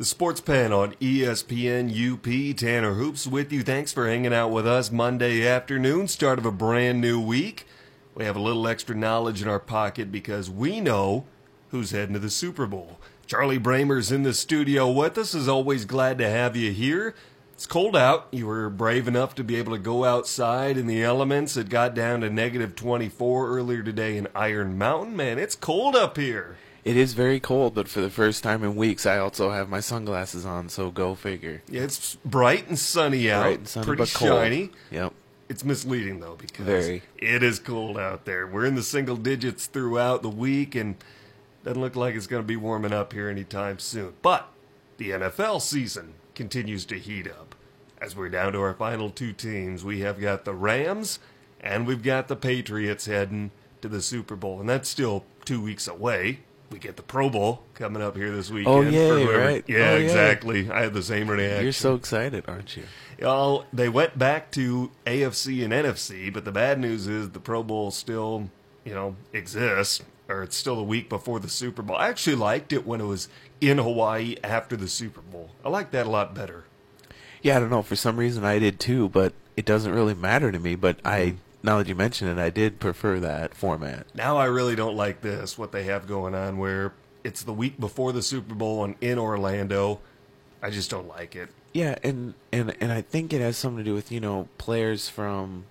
The Sports Pen on ESPN UP. Tanner Hoops with you. Thanks for hanging out with us Monday afternoon, start of a brand new week. We have a little extra knowledge in our pocket because we know who's heading to the Super Bowl. Charlie Bramer's in the studio with us. Is always glad to have you here. It's cold out. You were brave enough to be able to go outside in the elements. It got down to negative 24 earlier today in Iron Mountain. Man, it's cold up here. It is very cold, but for the first time in weeks, I also have my sunglasses on. So go figure. Yeah, it's bright and sunny out. Bright and sunny, pretty but cold. shiny. Yep. It's misleading though because Very. it is cold out there. We're in the single digits throughout the week and doesn't look like it's going to be warming up here anytime soon. But the NFL season continues to heat up. As we're down to our final two teams, we have got the Rams and we've got the Patriots heading to the Super Bowl, and that's still two weeks away. We get the Pro Bowl coming up here this oh, weekend. Oh, for yay, whoever- right. Yeah, Oh, yay. exactly. I had the same reaction. You're so excited, aren't you? Well, they went back to AFC and NFC, but the bad news is the Pro Bowl still, you know, exists, or it's still a week before the Super Bowl. I actually liked it when it was in Hawaii after the Super Bowl. I like that a lot better. Yeah, I don't know. For some reason, I did too, but it doesn't really matter to me. But I, hmm. Now that you mention it, I did prefer that format. Now I really don't like this, what they have going on, where it's the week before the Super Bowl and in Orlando. I just don't like it. Yeah, and and and I think it has something to do with you know players from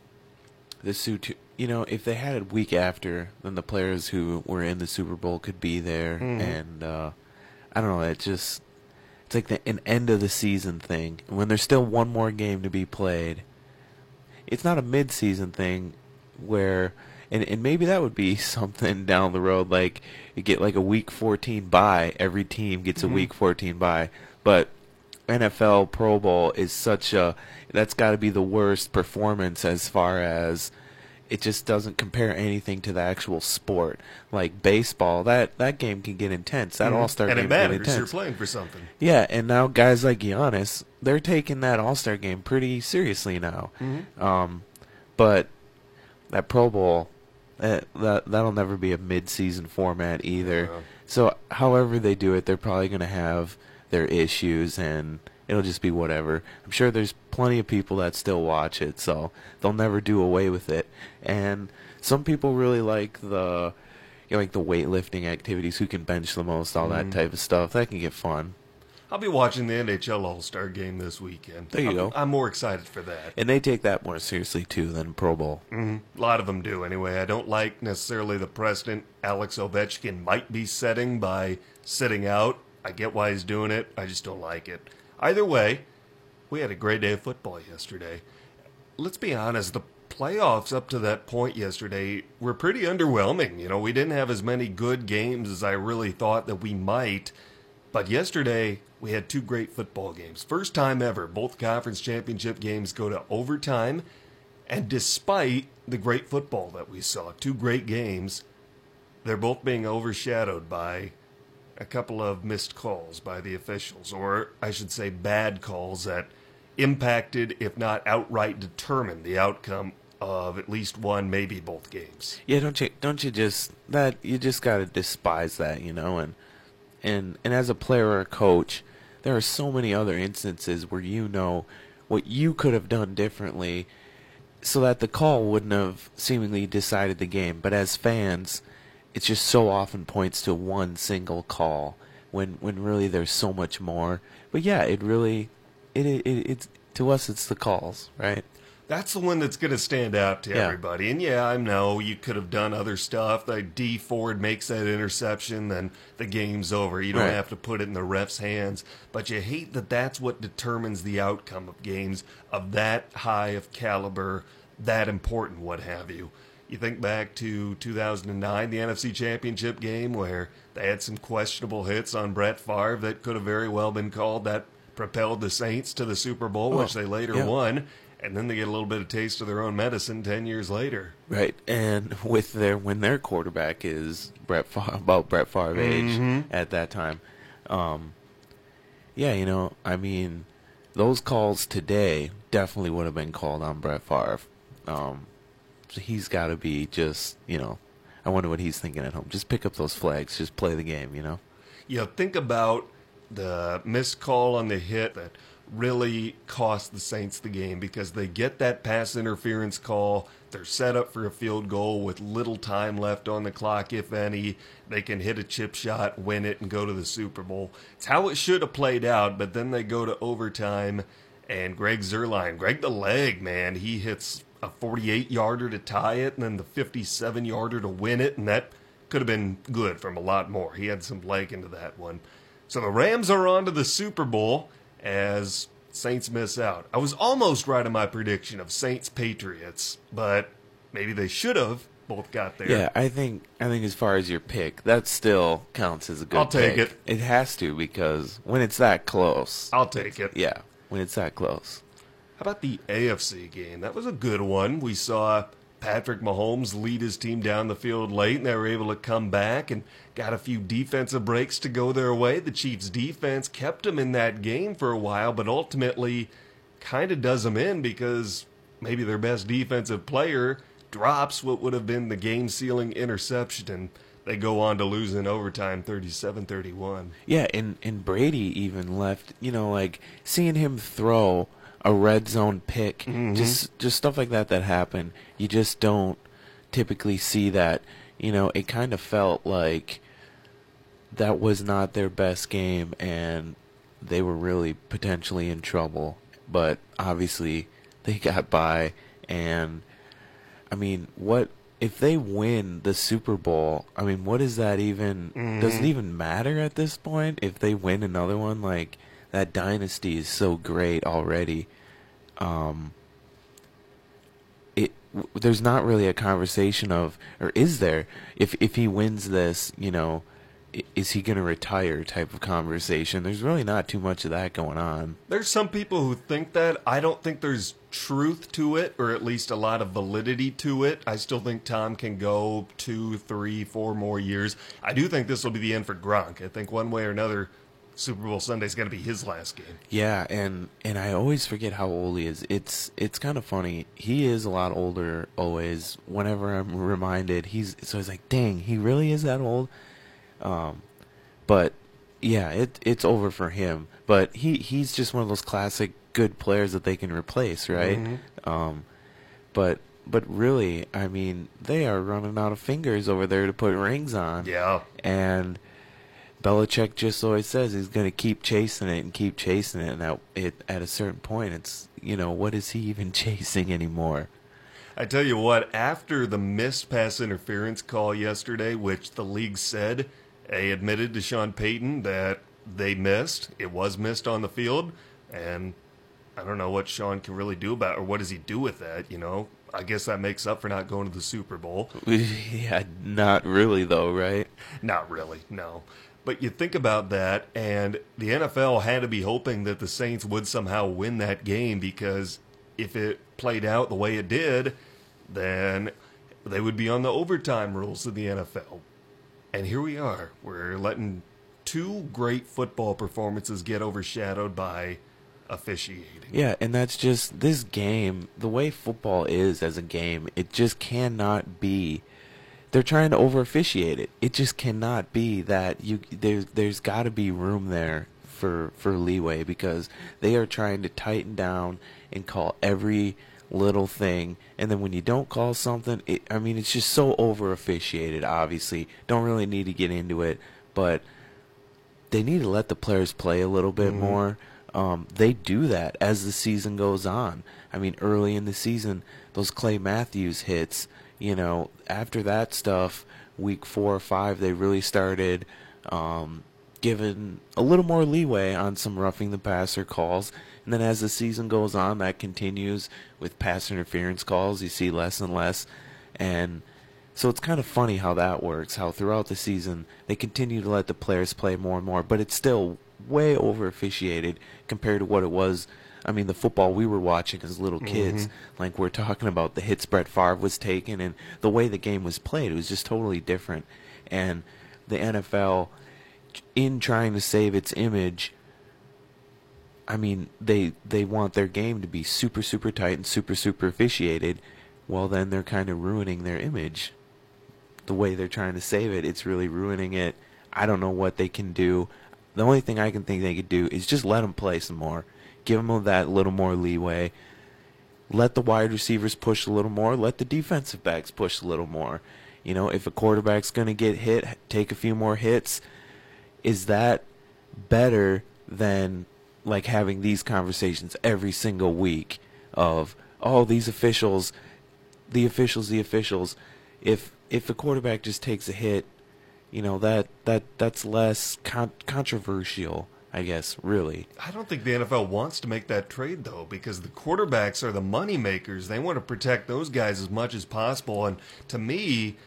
the suit. You know, if they had it week after, then the players who were in the Super Bowl could be there, and uh, I don't know. It just it's like the, an end of the season thing. When there's still one more game to be played, it's not a mid-season thing where. And, and maybe that would be something down the road, like you get like a week 14 bye. Every team gets a mm-hmm. week 14 bye, but NFL Pro Bowl is such a that's got to be the worst performance as far as it just doesn't compare anything to the actual sport. Like baseball, that that game can get intense. That All Star Mm-hmm. and game it can get matters. You're playing for something. Yeah, and now guys like Giannis, they're taking that All Star game pretty seriously now. Mm-hmm. Um, but that Pro Bowl, that, that that'll never be a mid-season format either. Yeah. So, however they do it, they're probably going to have their issues, and it'll just be whatever. I'm sure there's plenty of people that still watch it, so they'll never do away with it. And some people really like the, you know, like the weightlifting activities, who can bench the most, all Mm-hmm. that type of stuff. That can get fun. I'll be watching the NHL All Star game this weekend. There you I'm, go. I'm more excited for that. And they take that more seriously too than Pro Bowl. A lot of them do anyway. I don't like necessarily the precedent Alex Ovechkin might be setting by sitting out. I get why he's doing it. I just don't like it. Either way, we had a great day of football yesterday. Let's be honest, the playoffs up to that point yesterday were pretty underwhelming. You know, we didn't have as many good games as I really thought that we might. But yesterday, we had two great football games. First time ever, both conference championship games go to overtime. And despite the great football that we saw, two great games, they're both being overshadowed by a couple of missed calls by the officials, or I should say bad calls that impacted, if not outright determined, the outcome of at least one, maybe both games. Yeah, don't you don't you just that you just gotta despise that, you know, and and and as a player or a coach, there are so many other instances where you know what you could have done differently so that the call wouldn't have seemingly decided the game. But as fans, it just so often points to one single call when when really there's so much more. But yeah, it really it it, it it's to us it's the calls, right? That's the one that's going to stand out to Yeah. everybody. And yeah, I know you could have done other stuff. Like Dee Ford makes that interception, then the game's over. You don't Right. have to put it in the ref's hands. But you hate that that's what determines the outcome of games of that high of caliber, that important, what have you. You think back to 2009, the NFC Championship game, where they had some questionable hits on Brett Favre that could have very well been called. That propelled the Saints to the Super Bowl, which Oh, they later yeah. won and then they get a little bit of taste of their own medicine 10 years later. Right, and with their when their quarterback is Brett Favre, about Brett Favre age at that time, um, yeah, you know, I mean, those calls today definitely would have been called on Brett Favre. Um, he's got to be just, you know, I wonder what he's thinking at home. Just pick up those flags, just play the game, you know. Know, think about the missed call on the hit that really cost the Saints the game because they get that pass interference call. They're set up for a field goal with little time left on the clock, if any. They can hit a chip shot, win it, and go to the Super Bowl. It's how it should have played out, but then they go to overtime, and Greg Zuerlein, Greg the leg, man, he hits a 48 yarder to tie it, and then the 57 yarder to win it, and that could have been good from a lot more. He had some leg into that one. So the Rams are on to the Super Bowl as Saints miss out. I was almost right in my prediction of Saints Patriots, but maybe they should have both got there. Yeah, I think I think as far as your pick, that still counts as a good. I'll take pick. it. It has to because when it's that close, I'll take it. yeah, when it's that close. How about the AFC game? That was a good one. We saw Patrick Mahomes lead his team down the field late, and they were able to come back and got a few defensive breaks to go their way. The Chiefs' defense kept them in that game for a while, but ultimately kind of does them in because maybe their best defensive player drops what would have been the game sealing interception, and they go on to lose in overtime 37 31. Yeah, and and Brady even left. You know, like seeing him throw a red zone pick, mm-hmm. just just stuff like that that happen. You just don't typically see that. You know, it kind of felt like that was not their best game, and they were really potentially in trouble. But obviously, they got by, and I mean, what if they win the Super Bowl? I mean, what is that even? Does it mm-hmm. even matter at this point if they win another one? Like that dynasty is so great already. Um, it w- there's not really a conversation of, or is there? If if he wins this, you know, is he going to retire? Type of conversation. There's really not too much of that going on. There's some people who think that. I don't think there's truth to it, or at least a lot of validity to it. I still think Tom can go two, three, four more years. I do think this will be the end for Gronk. I think one way or another, Super Bowl Sunday is going to be his last game. Yeah, and and I always forget how old he is. It's it's kind of funny. He is a lot older always. Whenever I'm reminded, he's so it's like, dang, he really is that old. Um, but yeah, it it's over for him. But he he's just one of those classic good players that they can replace, right? Um, but but really, I mean, they are running out of fingers over there to put rings on. Yeah. And Belichick just always says he's going to keep chasing it and keep chasing it. And at, it, at a certain point, it's, you know, what is he even chasing anymore? I tell you what, after the missed pass interference call yesterday, which the league said they admitted to Sean Payton that they missed, it was missed on the field, and I don't know what Sean can really do about it, or what does he do with that, you know? I guess that makes up for not going to the Super Bowl. yeah, not really, though, right? Not really, no. But you think about that, and the NFL had to be hoping that the Saints would somehow win that game because if it played out the way it did, then they would be on the overtime rules of the NFL. And here we are. We're letting two great football performances get overshadowed by officiating. Yeah, and that's just this game, the way football is as a game, it just cannot be they're trying to over officiate it. It just cannot be that you there's there's got to be room there for for leeway because they are trying to tighten down and call every little thing and then when you don't call something it, I mean it's just so over officiated obviously don't really need to get into it but they need to let the players play a little bit more. Um, they do that as the season goes on. I mean, early in the season, those Clay Matthews hits, you know, after that stuff, week four or five, they really started um, giving a little more leeway on some roughing the passer calls. And then as the season goes on, that continues with pass interference calls. You see less and less. And so it's kind of funny how that works. How throughout the season they continue to let the players play more and more, but it's still way over officiated compared to what it was. I mean, the football we were watching as little kids, mm-hmm. like we're talking about the hits Brett Favre was taking and the way the game was played, it was just totally different. And the NFL, in trying to save its image, I mean, they they want their game to be super super tight and super super officiated. Well, then they're kind of ruining their image. The way they're trying to save it, it's really ruining it. I don't know what they can do. the only thing I can think they could do is just let them play some more, give them that little more leeway. Let the wide receivers push a little more. Let the defensive backs push a little more. You know, if a quarterback's going to get hit, take a few more hits. Is that better than like having these conversations every single week of oh these officials, the officials, the officials. If if a quarterback just takes a hit, you know that that that's less con- controversial. I guess, really. I don't think the NFL wants to make that trade though, because the quarterbacks are the money makers. They want to protect those guys as much as possible. And to me,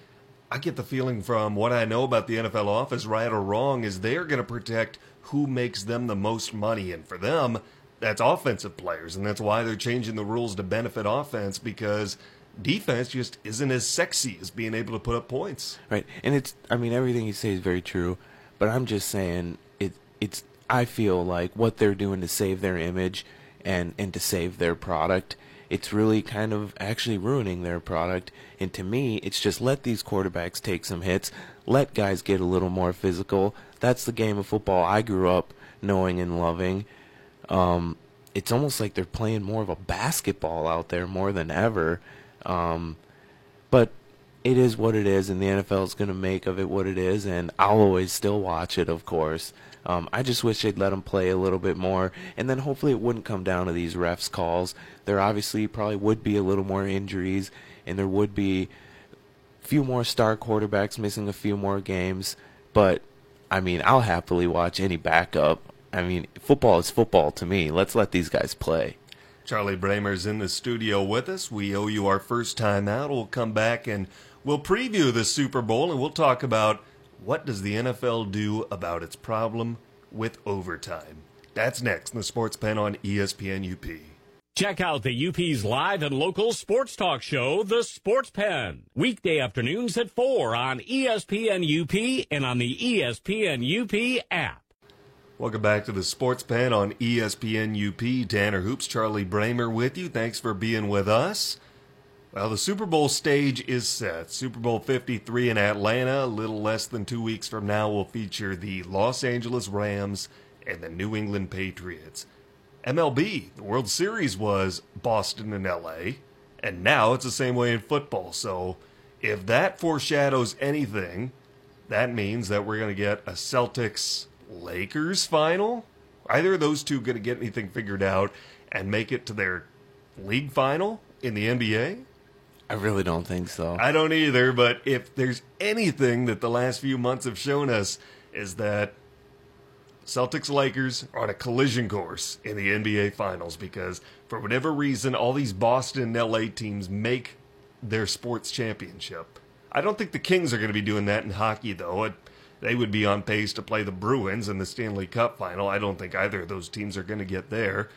I get the feeling from what I know about the NFL office, right or wrong, is they're going to protect who makes them the most money. And for them, that's offensive players. And that's why they're changing the rules to benefit offense because defense just isn't as sexy as being able to put up points. Right. And it's, I mean, everything you say is very true. But I'm just saying, it, it's I feel like what they're doing to save their image and and to save their product, it's really kind of actually ruining their product. And to me, it's just let these quarterbacks take some hits, let guys get a little more physical. That's the game of football I grew up knowing and loving. Um, it's almost like they're playing more of a basketball out there more than ever. Um, but it is what it is, and the NFL is going to make of it what it is, and I'll always still watch it, of course. Um, I just wish they'd let them play a little bit more, and then hopefully it wouldn't come down to these refs calls. There obviously probably would be a little more injuries, and there would be a few more star quarterbacks missing a few more games. But I mean, I'll happily watch any backup. I mean, football is football to me. Let's let these guys play. Charlie Bramer's in the studio with us. We owe you our first time out. We'll come back and we'll preview the Super Bowl and we'll talk about what does the NFL do about its problem with overtime? That's next in the Sports Pen on ESPN UP. Check out the UP's live and local sports talk show, The Sports Pen, weekday afternoons at 4 on ESPN UP and on the ESPN UP app. Welcome back to the Sports Pen on ESPN UP. Tanner Hoops, Charlie Bramer with you. Thanks for being with us. Well, the Super Bowl stage is set. Super Bowl 53 in Atlanta, a little less than two weeks from now, will feature the Los Angeles Rams and the New England Patriots. MLB, the World Series was Boston and LA, and now it's the same way in football. So if that foreshadows anything, that means that we're going to get a Celtics Lakers final. Either of those two going to get anything figured out and make it to their league final in the NBA? I really don't think so. I don't either, but if there's anything that the last few months have shown us is that Celtics Lakers are on a collision course in the NBA finals because for whatever reason all these Boston and LA teams make their sports championship. I don't think the Kings are going to be doing that in hockey though. It, they would be on pace to play the Bruins in the Stanley Cup final. I don't think either of those teams are going to get there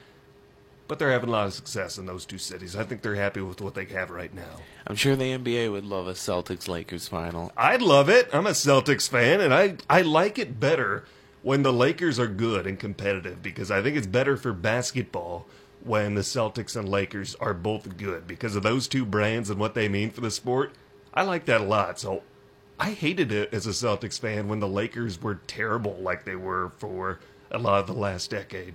but they're having a lot of success in those two cities. I think they're happy with what they have right now. I'm sure the NBA would love a Celtics Lakers final. I'd love it. I'm a Celtics fan, and I I like it better when the Lakers are good and competitive because I think it's better for basketball when the Celtics and Lakers are both good because of those two brands and what they mean for the sport. I like that a lot. So I hated it as a Celtics fan when the Lakers were terrible like they were for a lot of the last decade.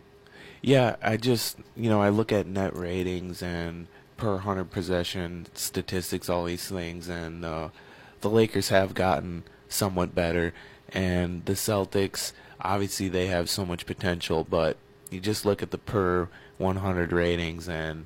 Yeah, I just you know I look at net ratings and per hundred possession statistics, all these things, and uh, the Lakers have gotten somewhat better, and the Celtics obviously they have so much potential, but you just look at the per 100 ratings, and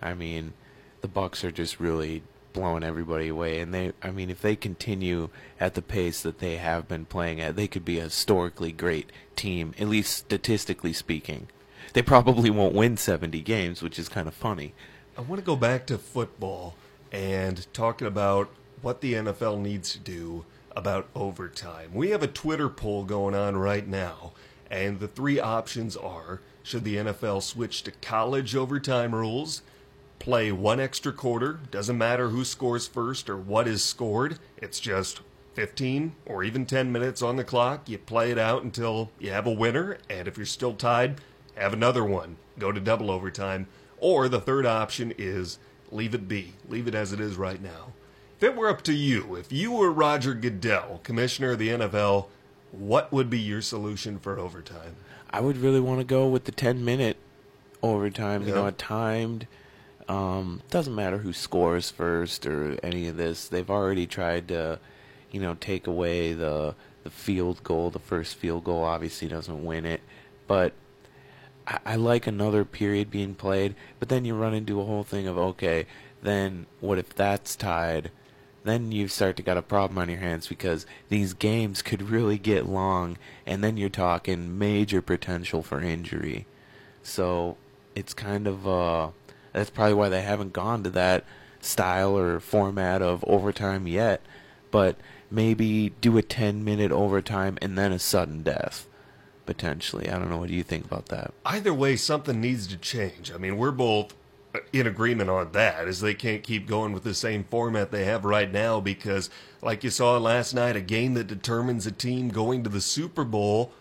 I mean the Bucks are just really blowing everybody away, and they I mean if they continue at the pace that they have been playing at, they could be a historically great team, at least statistically speaking they probably won't win 70 games, which is kind of funny. I want to go back to football and talking about what the NFL needs to do about overtime. We have a Twitter poll going on right now, and the three options are should the NFL switch to college overtime rules, play one extra quarter, doesn't matter who scores first or what is scored, it's just 15 or even 10 minutes on the clock. You play it out until you have a winner, and if you're still tied, have another one, go to double overtime. Or the third option is leave it be, leave it as it is right now. If it were up to you, if you were Roger Goodell, commissioner of the NFL, what would be your solution for overtime? I would really want to go with the 10 minute overtime, you Yeah. know, a timed. Um, doesn't matter who scores first or any of this. They've already tried to, you know, take away the the field goal. The first field goal obviously doesn't win it, but I, like another period being played. But then you run into a whole thing of okay, then what if that's tied? Then you start to got a problem on your hands because these games could really get long, and then you're talking major potential for injury. So it's kind of uh, that's probably why they haven't gone to that style or format of overtime yet. But maybe do a 10 minute overtime and then a sudden death potentially. I don't know. What do you think about that? Either way, something needs to change. I mean, we're both uh, in agreement on that is they can't keep going with the same format they have right now because, like you saw last night, a game that determines a team going to the Super Bowl,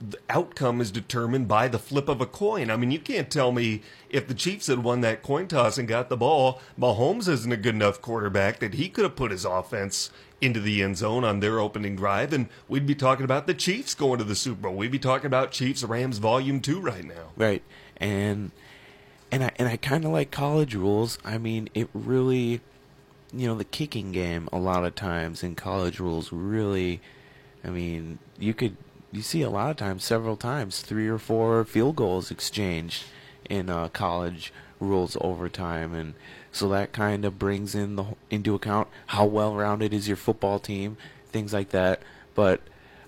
the outcome is determined by the flip of a coin. I mean, you can't tell me if the Chiefs had won that coin toss and got the ball, Mahomes isn't a good enough quarterback that he could have put his offense into the end zone on their opening drive, and we'd be talking about the Chiefs going to the Super Bowl. We'd be talking about Chiefs Rams Volume Two right now. Right. And and I and I kind of like college rules. I mean, it really you know, the kicking game a lot of times in college rules really I mean, you could you see a lot of times several times three or four field goals exchanged in uh, college rules overtime and so that kind of brings in the into account how well rounded is your football team, things like that. But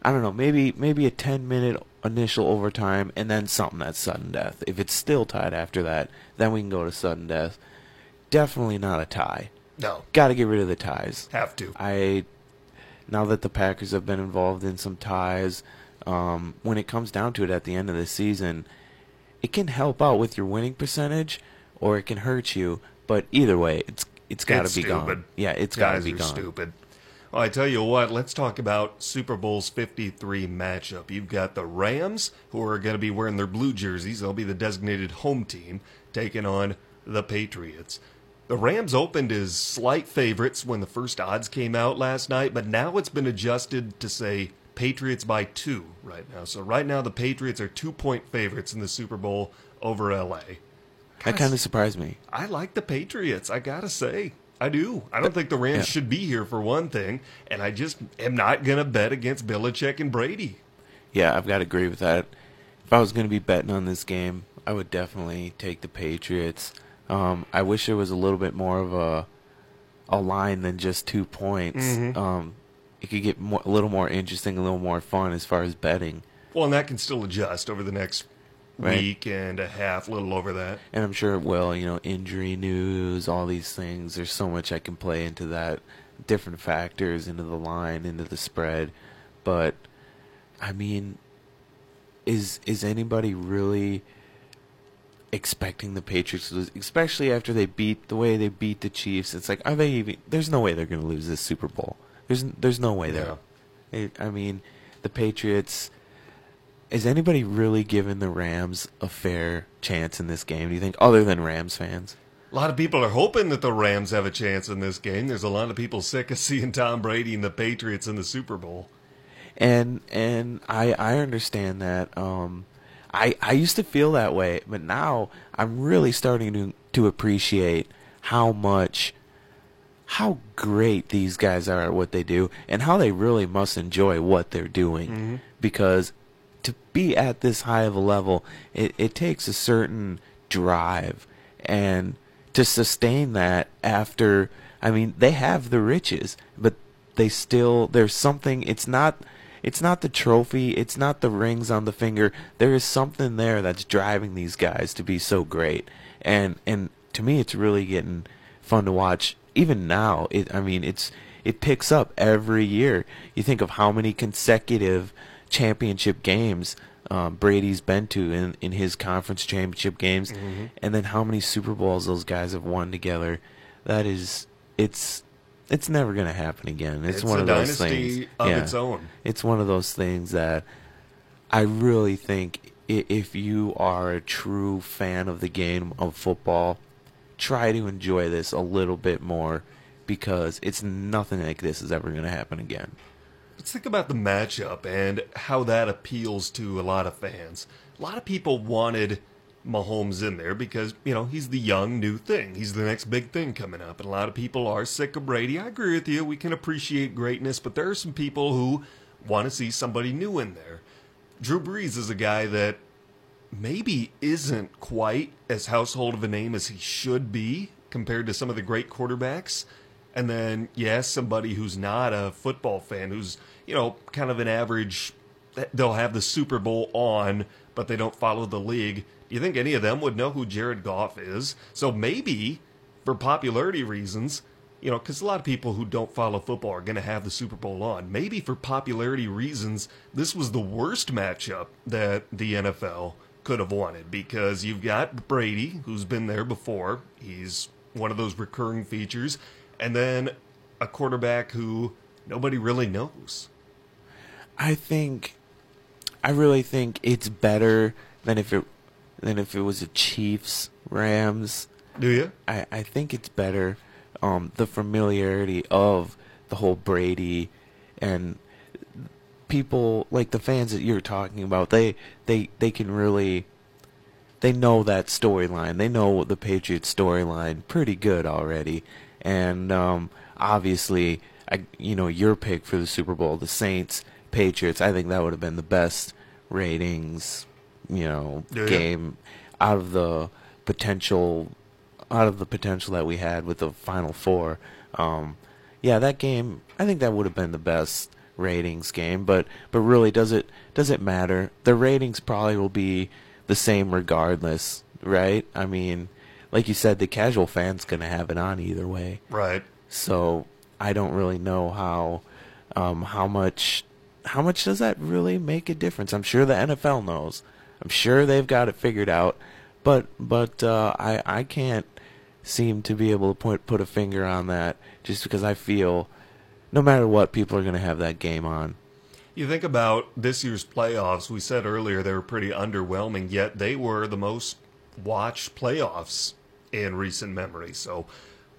I don't know, maybe maybe a 10 minute initial overtime and then something that's sudden death. If it's still tied after that, then we can go to sudden death. Definitely not a tie. No, Got to get rid of the ties. have to. I now that the Packers have been involved in some ties, um, when it comes down to it at the end of the season, it can help out with your winning percentage or it can hurt you. But either way, it's it's got to be stupid. gone. Yeah, it's got to be gone. stupid. Well, I tell you what, let's talk about Super Bowl's 53 matchup. You've got the Rams, who are going to be wearing their blue jerseys. They'll be the designated home team, taking on the Patriots. The Rams opened as slight favorites when the first odds came out last night, but now it's been adjusted to say Patriots by two right now. So right now the Patriots are two point favorites in the Super Bowl over LA. That kind of surprised me. I like the Patriots. I gotta say, I do. I don't think the Rams Yeah. should be here for one thing, and I just am not gonna bet against Belichick and Brady. Yeah, I've got to agree with that. If I was going to be betting on this game, I would definitely take the Patriots. Um, I wish there was a little bit more of a a line than just two points. Mm-hmm. Um, it could get more, a little more interesting, a little more fun as far as betting. Well, and that can still adjust over the next Right. week and a half, a little over that. And I'm sure it will. You know, injury news, all these things. There's so much I can play into that, different factors into the line, into the spread. But I mean, is is anybody really expecting the Patriots to lose, especially after they beat the way they beat the Chiefs? It's like, are they even? There's no way they're going to lose this Super Bowl. There's there's no way there. It, I mean, the Patriots. Is anybody really giving the Rams a fair chance in this game? Do you think, other than Rams fans? A lot of people are hoping that the Rams have a chance in this game. There's a lot of people sick of seeing Tom Brady and the Patriots in the Super Bowl. and and I I understand that. Um, I I used to feel that way, but now I'm really starting to to appreciate how much how great these guys are at what they do and how they really must enjoy what they're doing because to be at this high of a level it, it takes a certain drive and to sustain that after I mean they have the riches but they still there's something it's not it's not the trophy it's not the rings on the finger. There is something there that's driving these guys to be so great. And and to me it's really getting fun to watch. Even now it i mean it's it picks up every year. You think of how many consecutive championship games um, Brady's been to in, in his conference championship games, and then how many Super Bowls those guys have won together. That is, it's it's never gonna happen again. It's, It's one of those dynasty things. of yeah. its own. It's one of those things that I really think if you are a true fan of the game of football, try to enjoy this a little bit more because it's nothing like this is ever going to happen again. Let's think about the matchup and how that appeals to a lot of fans. A lot of people wanted Mahomes in there because, you know, he's the young new thing. He's the next big thing coming up. And a lot of people are sick of Brady. I agree with you. We can appreciate greatness, but there are some people who want to see somebody new in there. Drew Brees is a guy that maybe isn't quite as household of a name as he should be compared to some of the great quarterbacks. And then, yes, somebody who's not a football fan, who's, you know, kind of an average, eh, they'll have the Super Bowl on, but they don't follow the league. Do you think any of them would know who Jared Goff is? So maybe, for popularity reasons, you know, because a lot of people who don't follow football are going to have the Super Bowl on. Maybe for popularity reasons, this was the worst matchup that the NFL could have wanted because you've got Brady, who's been there before. He's one of those recurring features. And then a quarterback who nobody really knows. I think, I really think it's better than if it than if it was a Chiefs Rams. Do you? I, I think it's better. Um, the familiarity of the whole Brady and people like the fans that you're talking about. They they they can really they know that storyline. They know the Patriots storyline pretty good already, and um, obviously, I you know your pick for the Super Bowl, the Saints Patriots. I think that would have been the best ratings, you know, Yeah. game out of the potential out of the potential that we had with the Final Four. Um, yeah, that game. I think that would have been the best ratings game. But but really, does it does it matter? The ratings probably will be the same regardless, right? I mean, like you said, the casual fan's gonna have it on either way. Right. So I don't really know how um, how much how much does that really make a difference. I'm sure the NFL knows. I'm sure they've got it figured out. But but uh, I I can't seem to be able to put put a finger on that just because I feel no matter what people are going to have that game on. You think about this year's playoffs, we said earlier they were pretty underwhelming, yet they were the most watched playoffs in recent memory. So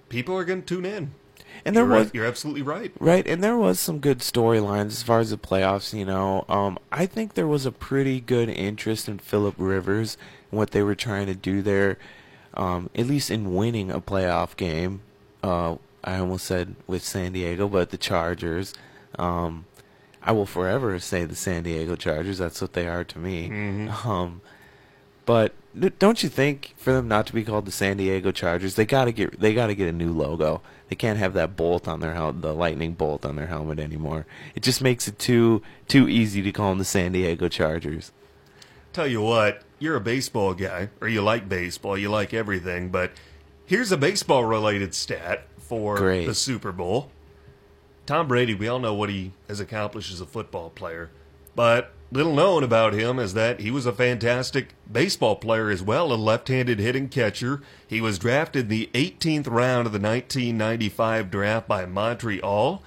people are going to tune in. And there you're, was right- you're absolutely right. Right, and there was some good storylines as far as the playoffs. You know, um, I think there was a pretty good interest in Philip Rivers and what they were trying to do there, um, at least in winning a playoff game. Uh, I almost said with San Diego, but the Chargers. Um, I will forever say the San Diego Chargers. That's what they are to me. Um, but don't you think for them not to be called the San Diego Chargers, they gotta get they gotta get a new logo. They can't have that bolt on their hel- the lightning bolt on their helmet anymore. It just makes it too too easy to call them the San Diego Chargers. Tell you what, you're a baseball guy, or you like baseball, you like everything, but here's a baseball related stat for Great. the Super Bowl. Tom Brady, we all know what he has accomplished as a football player, but little known about him is that he was a fantastic baseball player as well, a left handed hitting catcher. He was drafted the 18th round of the 1995 draft by Montreal.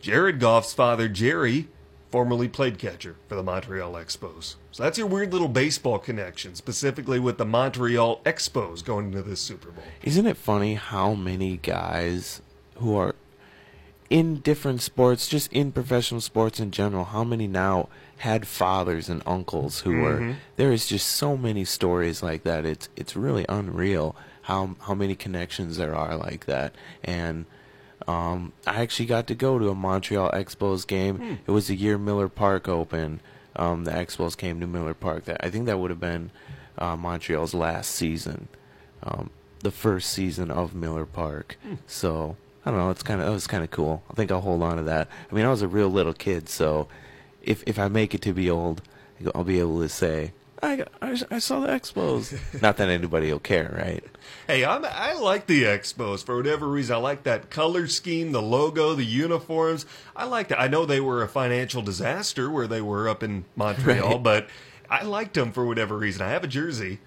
Jared Goff's father, Jerry, formerly played catcher for the Montreal Expos. So that's your weird little baseball connection, specifically with the Montreal Expos going into this Super Bowl. Isn't it funny how many guys who are in different sports, just in professional sports in general, how many now had fathers and uncles who were there is just so many stories like that. It's it's really unreal how how many connections there are like that. And um, I actually got to go to a Montreal Expos game. It was the year Miller Park opened. Um, the Expos came to Miller Park. That I think that would have been uh, Montreal's last season, um, the first season of Miller Park. So I don't know. It's kind of it was kind of cool. I think I'll hold on to that. I mean, I was a real little kid, so if if I make it to be old, I'll be able to say I I, I saw the Expos. Not that anybody will care, right? Hey, I'm, I like the Expos for whatever reason. I like that color scheme, the logo, the uniforms. I like that. I know they were a financial disaster where they were up in Montreal, Right. but I liked them for whatever reason. I have a jersey.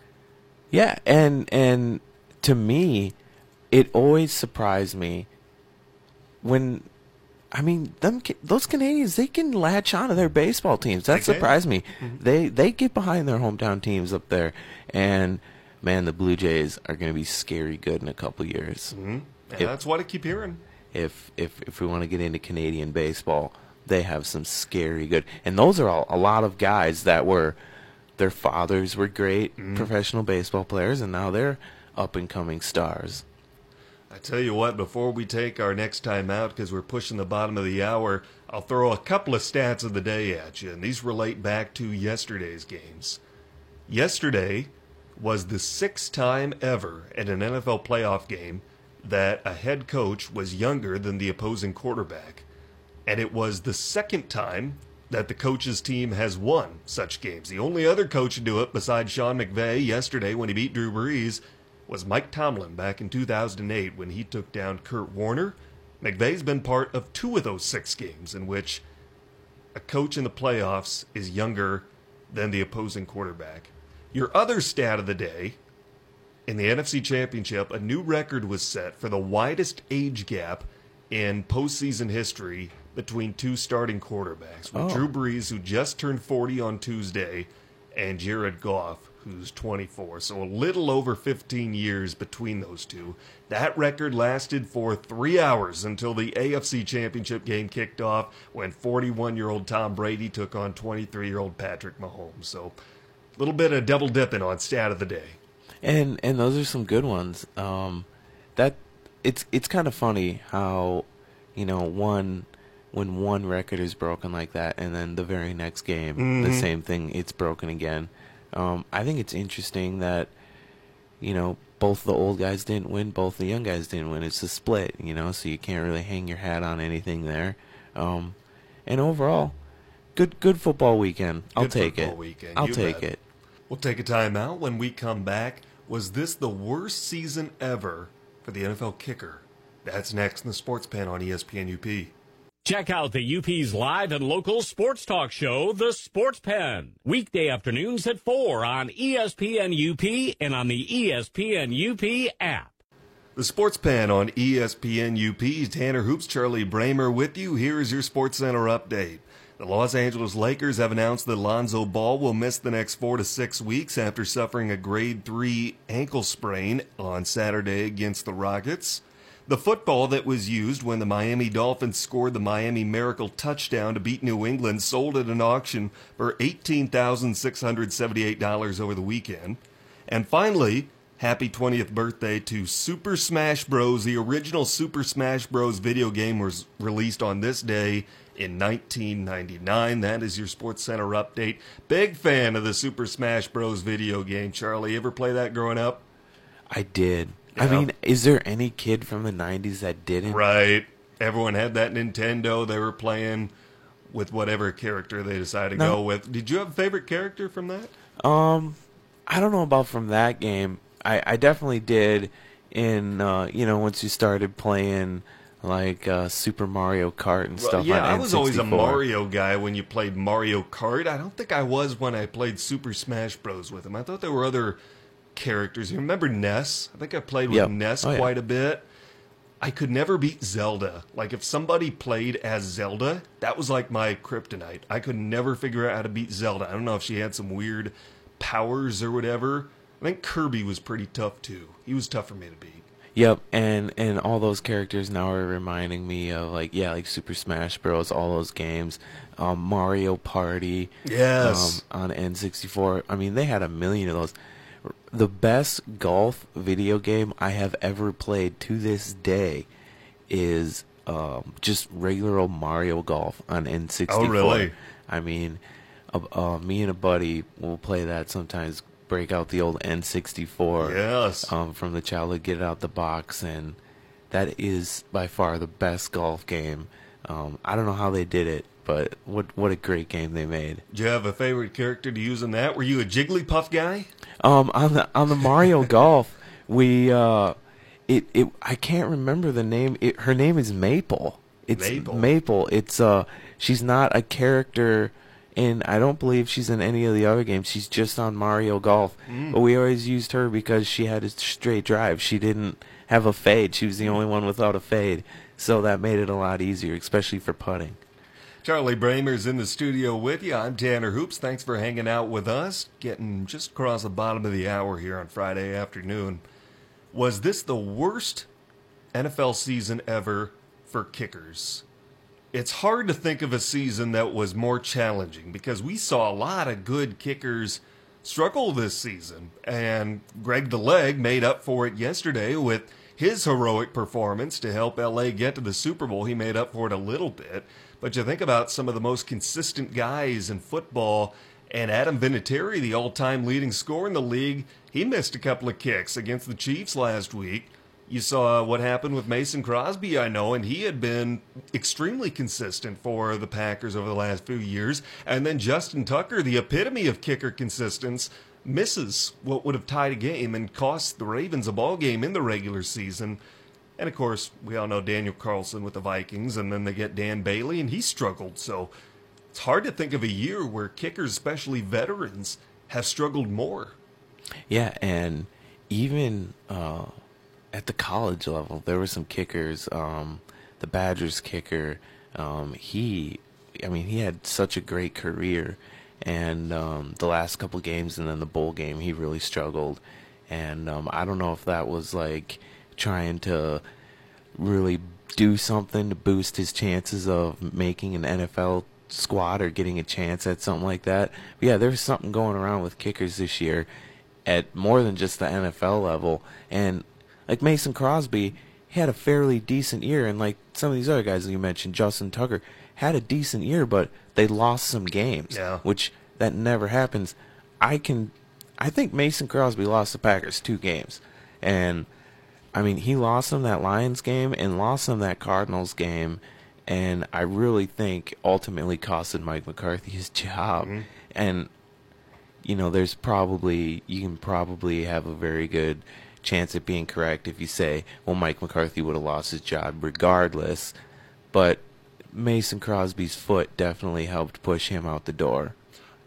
Yeah, and and to me, it always surprised me when, I mean, them those Canadians they can latch on to their baseball teams. That They can. surprised me. Mm-hmm. They they get behind their hometown teams up there, and man, the Blue Jays are going to be scary good in a couple years. Mm-hmm. And If- that's what I keep hearing. If if if we want to get into Canadian baseball, they have some scary good. And those are all a lot of guys that were their fathers were great mm-hmm. professional baseball players, and now they're up and coming stars. I tell you what, before we take our next time out, because we're pushing the bottom of the hour, I'll throw a couple of stats of the day at you, and these relate back to yesterday's games. Yesterday was the sixth time ever in an NFL playoff game that a head coach was younger than the opposing quarterback. And it was the second time that the coach's team has won such games. The only other coach to do it besides Sean McVay yesterday when he beat Drew Brees was Mike Tomlin back in 2008 when he took down Kurt Warner. McVay's been part of two of those six games in which a coach in the playoffs is younger than the opposing quarterback. Your other stat of the day in the NFC Championship, a new record was set for the widest age gap in postseason history between two starting quarterbacks, with Oh. Drew Brees, who just turned 40 on Tuesday, and Jared Goff, who's 24. So a little over 15 years between those two. That record lasted for three hours until the AFC Championship game kicked off when 41 year old Tom Brady took on 23 year old Patrick Mahomes. So a little bit of double dipping on stat of the day. and and those are some good ones. Um, that it's it's kind of funny how you know one when one record is broken like that, and then the very next game the same thing it's broken again. Um, I think it's interesting that you know both the old guys didn't win, both the young guys didn't win. It's a split, you know, so you can't really hang your hat on anything there. Um, and overall, good good football weekend. I'll Good take football it. weekend, I'll you take bet. it. We'll take a timeout when we come back. Was this the worst season ever for the NFL kicker? That's next in the Sports Pen on ESPN UP. Check out the UP's live and local sports talk show, The Sports Pen. Weekday afternoons at 4 on ESPN UP and on the ESPN UP app. The Sports Pen on ESPN UP. Tanner Hoops, Charlie Bramer with you. Here is your Sports Center update. The Los Angeles Lakers have announced that Lonzo Ball will miss the next four to six weeks after suffering a grade three ankle sprain on Saturday against the Rockets. The football that was used when the Miami Dolphins scored the Miami Miracle touchdown to beat New England sold at an auction for $18,678 over the weekend. And finally, happy 20th birthday to Super Smash Bros. The original Super Smash Bros. video game was released on this day in 1999. That is your Sports Center update. Big fan of the Super Smash Bros. video game. Charlie, ever play that growing up? I did. I Yeah. mean, is there any kid from the '90s that didn't? Right. Everyone had that Nintendo. They were playing with whatever character they decided to No. go with. Did you have a favorite character from that? Um, I don't know about from that game. I, I definitely did. In uh, you know, once you started playing like uh, Super Mario Kart and stuff. yeah, on I was always a N64. Mario guy when you played Mario Kart. I don't think I was when I played Super Smash Bros. with him. I thought there were other characters. You remember Ness? I think I played with Yep. Ness Oh, yeah. quite a bit. I could never beat Zelda. Like if somebody played as Zelda, that was like my kryptonite. I could never figure out how to beat Zelda. I don't know if she had some weird powers or whatever. I think Kirby was pretty tough too. He was tough for me to beat. Yep, and and all those characters now are reminding me of like yeah, like Super Smash Bros. All those games, um, Mario Party. Yes. Um, on N64. I mean, they had a million of those. The best golf video game I have ever played to this day is um, just regular old Mario Golf on N64. Oh, really? I mean, uh, uh, me and a buddy will play that sometimes. Break out the old N64 Yes. um, from the childhood, get it out the box, and that is by far the best golf game. Um, I don't know how they did it, but what what a great game they made. Do you have a favorite character to use in that? Were you a Jigglypuff guy? Um, on the on the Mario Golf, we uh, it it I can't remember the name. It, her name is Maple. It's Maple. Maple. It's uh, she's not a character. And I don't believe she's in any of the other games. She's just on Mario Golf. But we always used her because she had a straight drive. She didn't have a fade. She was the only one without a fade. So that made it a lot easier, especially for putting. Charlie Bramer's in the studio with you. I'm Tanner Hoops. Thanks for hanging out with us. Getting just across the bottom of the hour here on Friday afternoon. Was this the worst NFL season ever for kickers? it's hard to think of a season that was more challenging because we saw a lot of good kickers struggle this season. And Greg the Leg made up for it yesterday with his heroic performance to help LA get to the Super Bowl. He made up for it a little bit. But you think about some of the most consistent guys in football, and Adam Vinatieri, the all time leading scorer in the league, he missed a couple of kicks against the Chiefs last week. You saw what happened with Mason Crosby, I know, and he had been extremely consistent for the Packers over the last few years. And then Justin Tucker, the epitome of kicker consistency, misses what would have tied a game and cost the Ravens a ball game in the regular season. And of course, we all know Daniel Carlson with the Vikings, and then they get Dan Bailey, and he struggled. So it's hard to think of a year where kickers, especially veterans, have struggled more. Yeah, and even uh, at the college level, there were some kickers. Um, the Badgers kicker, um, he, I mean, he had such a great career, and um, the last couple games and then the bowl game, he really struggled. And um, I don't know if that was like trying to really do something to boost his chances of making an NFL squad or getting a chance at something like that. But yeah, there's something going around with kickers this year at more than just the NFL level. And like Mason Crosby he had a fairly decent year, and like some of these other guys that you mentioned, Justin Tucker had a decent year, but they lost some games, Yeah. which that never happens. I can, I think Mason Crosby lost the Packers two games, and I mean he lost them that Lions game and lost them that Cardinals game, and I really think ultimately costed Mike McCarthy his job, mm-hmm. and you know, there's probably you can probably have a very good chance at being correct if you say, well, Mike McCarthy would have lost his job regardless, but Mason Crosby's foot definitely helped push him out the door.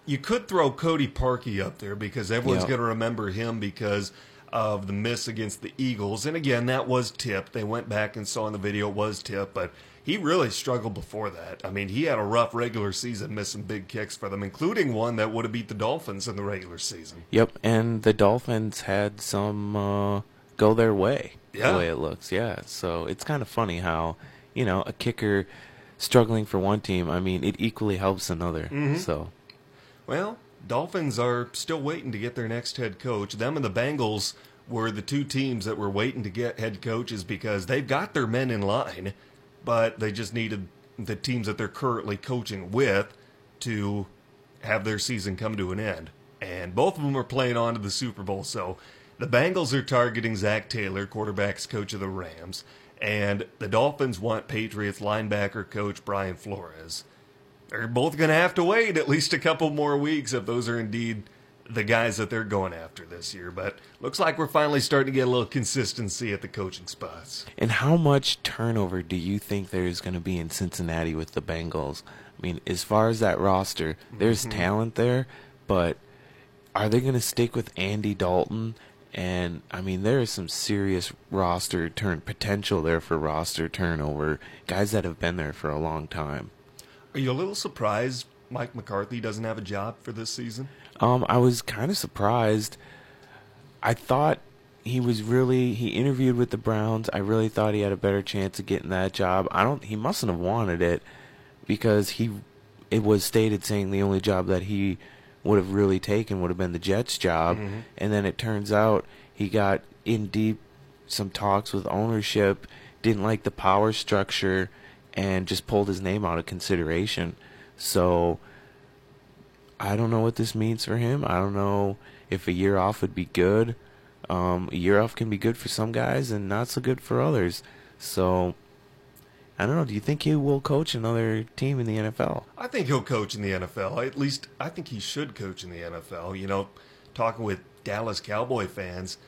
You could throw Cody Parkey up there because everyone's Yeah. going to remember him because of the miss against the Eagles. And again, that was tipped. They went back and saw in the video it was tipped, but he really struggled before that. I mean, he had a rough regular season, missing big kicks for them, including one that would have beat the Dolphins in the regular season. Yep, and the Dolphins had some uh, go their way. Yeah. The way it looks, yeah. So it's kind of funny how you know a kicker struggling for one team. I mean, it equally helps another. So Well, Dolphins are still waiting to get their next head coach. Them and the Bengals were the two teams that were waiting to get head coaches because they've got their men in line, but they just needed the teams that they're currently coaching with to have their season come to an end. And both of them are playing on to the Super Bowl. So the Bengals are targeting Zac Taylor, quarterbacks coach of the Rams, and the Dolphins want Patriots linebacker coach Brian Flores they're both going to have to wait at least a couple more weeks if those are indeed the guys that they're going after this year. But looks like we're finally starting to get a little consistency at the coaching spots. And how much turnover do you think there's going to be in Cincinnati with the Bengals? I mean, as far as that roster, there's mm-hmm. talent there, but are they going to stick with Andy Dalton? And I mean, there is some serious roster turn potential there for roster turnover. Guys that have been there for a long time. Are you a little surprised Mike McCarthy doesn't have a job for this season? Um, I was kind of surprised. I thought he was really he interviewed with the Browns. I really thought he had a better chance of getting that job. I don't. He mustn't have wanted it because he it was stated saying the only job that he would have really taken would have been the Jets job, and then it turns out he got in deep some talks with ownership, didn't like the power structure, and just pulled his name out of consideration. So I don't know what this means for him. I don't know if a year off would be good. Um, a year off can be good for some guys and not so good for others. So I don't know. Do you think he will coach another team in the NFL? I think he'll coach in the NFL. At least I think he should coach in the NFL. You know, talking with Dallas Cowboy fans,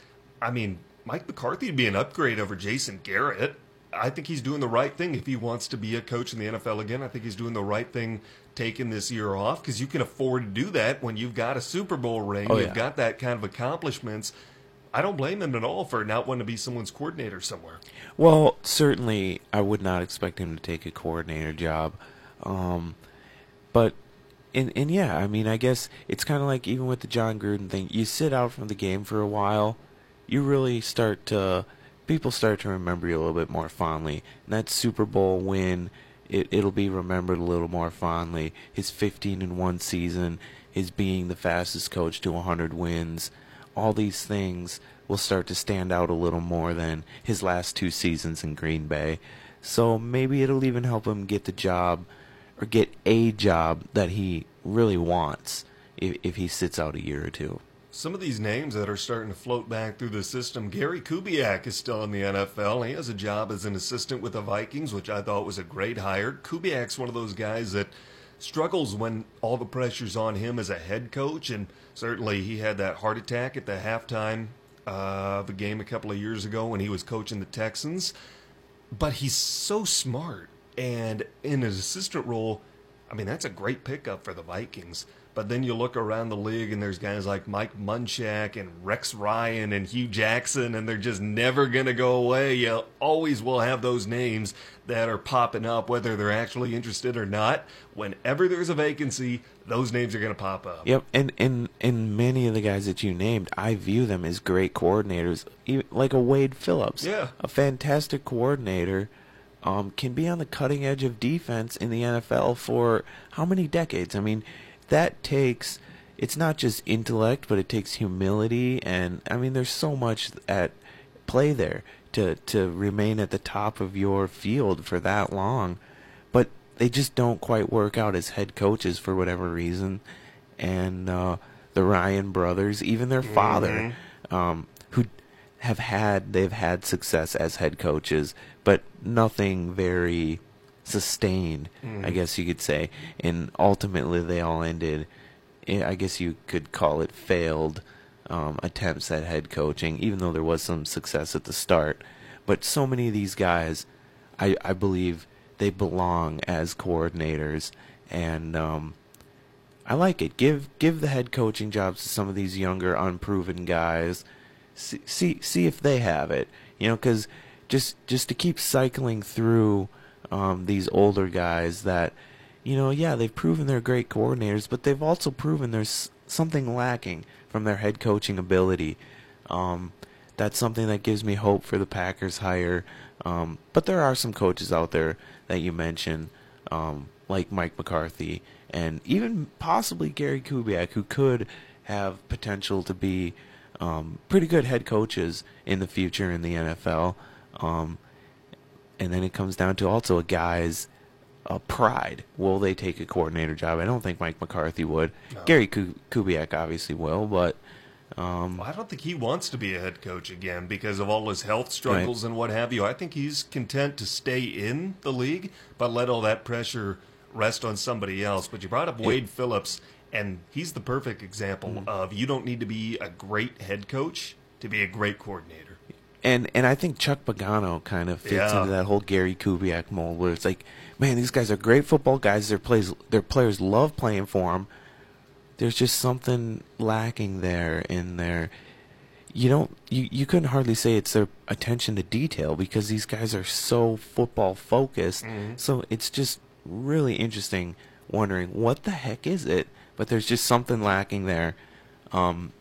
I mean, Mike McCarthy would be an upgrade over Jason Garrett. I think he's doing the right thing if he wants to be a coach in the NFL again. I think he's doing the right thing taking this year off because you can afford to do that when you've got a Super Bowl ring, Oh, you've got that kind of accomplishments. I don't blame him at all for not wanting to be someone's coordinator somewhere. Well, certainly I would not expect him to take a coordinator job. Um, but and and yeah, I mean, I guess it's kind of like even with the Jon Gruden thing. You sit out from the game for a while, you really start to people start to remember you a little bit more fondly. And that Super Bowl win it, it'll be remembered a little more fondly. His 15 in one season, his being the fastest coach to 100 wins, all these things will start to stand out a little more than his last two seasons in Green Bay. So maybe it'll even help him get the job or get a job that he really wants if, if he sits out a year or two. Some of these names that are starting to float back through the system, Gary Kubiak is still in the NFL. He has a job as an assistant with the Vikings, which I thought was a great hire. Kubiak's one of those guys that struggles when all the pressure's on him as a head coach, and certainly he had that heart attack at the halftime uh, of a game a couple of years ago when he was coaching the Texans. But he's so smart, and in his assistant role, I mean, that's a great pickup for the Vikings. But then you look around the league and there's guys like Mike Munchak and Rex Ryan and Hue Jackson, and they're just never going to go away. You always will have those names that are popping up, whether they're actually interested or not. Whenever there's a vacancy, those names are going to pop up. Yep, and, and and many of the guys that you named, I view them as great coordinators, like a Wade Phillips. Yeah. A fantastic coordinator. Um, can be on the cutting edge of defense in the NFL for how many decades? I mean, that takes it's not just intellect, but it takes humility, and I mean, there's so much at play there to to remain at the top of your field for that long, but they just don't quite work out as head coaches for whatever reason, and uh, the Ryan brothers, even their father, um, who have had they've had success as head coaches, but nothing very sustained, I guess you could say. And ultimately, they all ended. eh, I guess you could call it failed um, attempts at head coaching, even though there was some success at the start. But so many of these guys, I, I believe they belong as coordinators, and um, I like it. Give give the head coaching jobs to some of these younger, unproven guys. See see, see if they have it. You know, because just just to keep cycling through um, these older guys that, you know, yeah, they've proven they're great coordinators, but they've also proven there's something lacking from their head coaching ability. Um, that's something that gives me hope for the Packers hire. Um, but there are some coaches out there that you mentioned, um, like Mike McCarthy and even possibly Gary Kubiak, who could have potential to be um, pretty good head coaches in the future in the NFL. And then it comes down to also a guy's uh, pride. Will they take a coordinator job? I don't think Mike McCarthy would. Gary Ku- Kubiak obviously will, but um, Well, I don't think he wants to be a head coach again because of all his health struggles and what have you. I think he's content to stay in the league, but let all that pressure rest on somebody else. But you brought up Wade Phillips, and he's the perfect example Mm-hmm. of you don't need to be a great head coach to be a great coordinator. And and I think Chuck Pagano kind of fits Yeah. into that whole Gary Kubiak mold, where it's like, man, these guys are great football guys. Their plays, their players love playing for them. There's just something lacking there in their. You don't. You you couldn't hardly say it's their attention to detail because these guys are so football focused. So it's just really interesting, wondering what the heck is it. But there's just something lacking there. Um,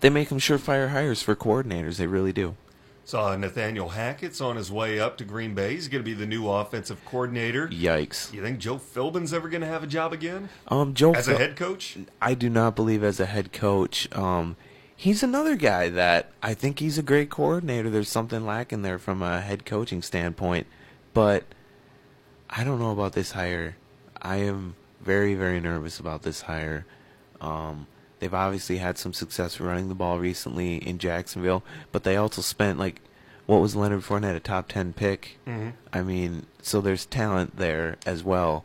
they make them surefire hires for coordinators. They really do. Saw Nathaniel Hackett's on his way up to Green Bay. He's going to be the new offensive coordinator. Yikes. You think Joe Philbin's ever going to have a job again Um, Joe. as a head coach? I do not believe as a head coach. Um, he's another guy that I think he's a great coordinator. There's something lacking there from a head coaching standpoint, but I don't know about this hire. I am very, very nervous about this hire. Um, they've obviously had some success running the ball recently in Jacksonville, but they also spent like what was Leonard Fournette a top ten pick? Mm-hmm. I mean, so there's talent there as well,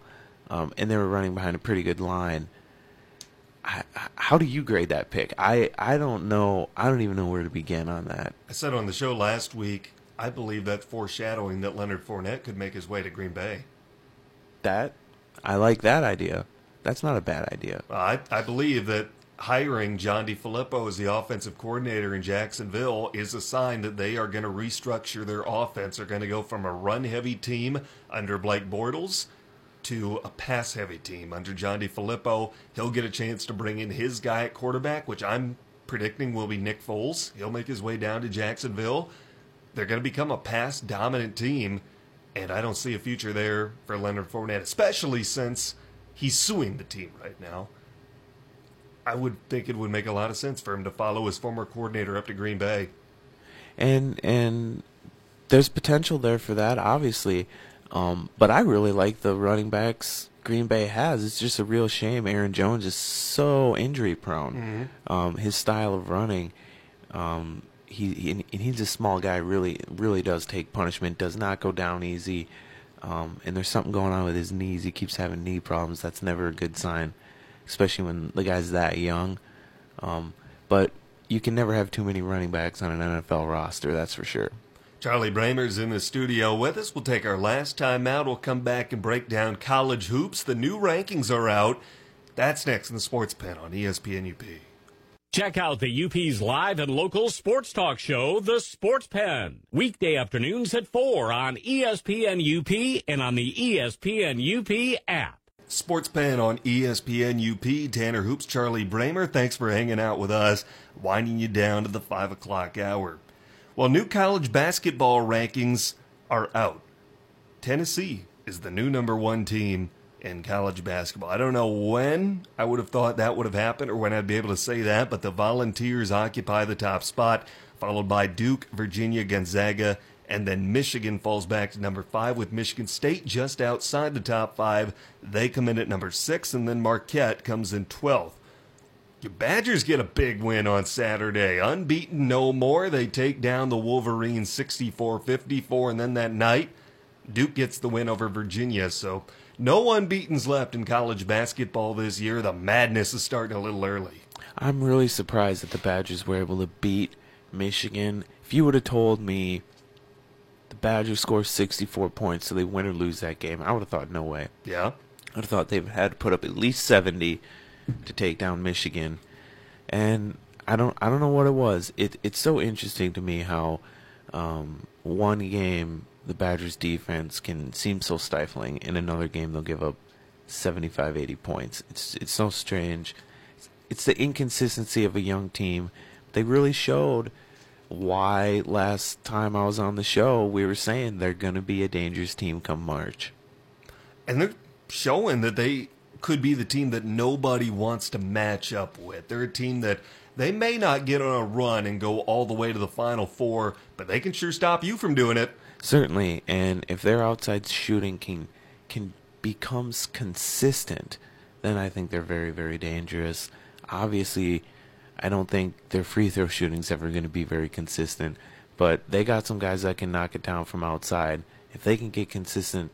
um, and they were running behind a pretty good line. I, how do you grade that pick? I, I don't know. I don't even know where to begin on that. I said on the show last week, I believe that foreshadowing that Leonard Fournette could make his way to Green Bay. That I like that idea. That's not a bad idea. I, I believe that hiring John DeFilippo as the offensive coordinator in Jacksonville is a sign that they are going to restructure their offense. They're going to go from a run-heavy team under Blake Bortles to a pass-heavy team under John DeFilippo. He'll get a chance to bring in his guy at quarterback, which I'm predicting will be Nick Foles. He'll make his way down to Jacksonville. They're going to become a pass-dominant team. and I don't see a future there for Leonard Fournette, especially since he's suing the team right now. I would think it would make a lot of sense for him to follow his former coordinator up to Green Bay. And and there's potential there for that, obviously. Um, but I really like the running backs Green Bay has. It's just a real shame Aaron Jones is so injury prone. Mm-hmm. Um, his style of running, um, he, he and he's a small guy. Really, really does take punishment. Does not go down easy. Um, and there's something going on with his knees. He keeps having knee problems. That's never a good sign, especially when the guy's that young. Um, but you can never have too many running backs on an NFL roster. That's for sure. Charlie Bramer's in the studio with us. We'll take our last time out. We'll come back and break down college hoops. The new rankings are out. That's next in the Sports Pen on ESPN UP. Check out the UP's live and local sports talk show, The Sports Pen. Weekday afternoons at 4 on ESPN UP and on the ESPN UP app. Sports Pen on ESPN UP. Tanner Hoops, Charlie Bramer. Thanks for hanging out with us, winding you down to the 5 o'clock hour. Well, new college basketball rankings are out. Tennessee is the new number one team in college basketball. I don't know when I would have thought that would have happened or when I'd be able to say that, but the Volunteers occupy the top spot, followed by Duke, Virginia, Gonzaga, and then Michigan falls back to number five with Michigan State just outside the top five. They come in at number six, and then Marquette comes in 12th. Your Badgers get a big win on Saturday. Unbeaten no more. They take down the Wolverines 64 54. And then that night, Duke gets the win over Virginia. So no unbeatens left in college basketball this year. The madness is starting a little early. I'm really surprised that the Badgers were able to beat Michigan. If you would have told me Badgers score 64 points so they win or lose that game, I would have thought no way. Yeah. I'd have thought they've had to put up at least 70 to take down Michigan. And I don't I don't know what it was. It it's so interesting to me how um, one game the Badgers defense can seem so stifling in another game they'll give up 75 80 points. It's it's so strange. It's the inconsistency of a young team. They really showed why last time I was on the show we were saying they're going to be a dangerous team come March. And they're showing that they could be the team that nobody wants to match up with. They're a team that they may not get on a run and go all the way to the final four, but they can sure stop you from doing it. Certainly, and if their outside shooting can can becomes consistent, then I think they're very very dangerous. Obviously, I don't think their free throw shooting's ever going to be very consistent, but they got some guys that can knock it down from outside. If they can get consistent,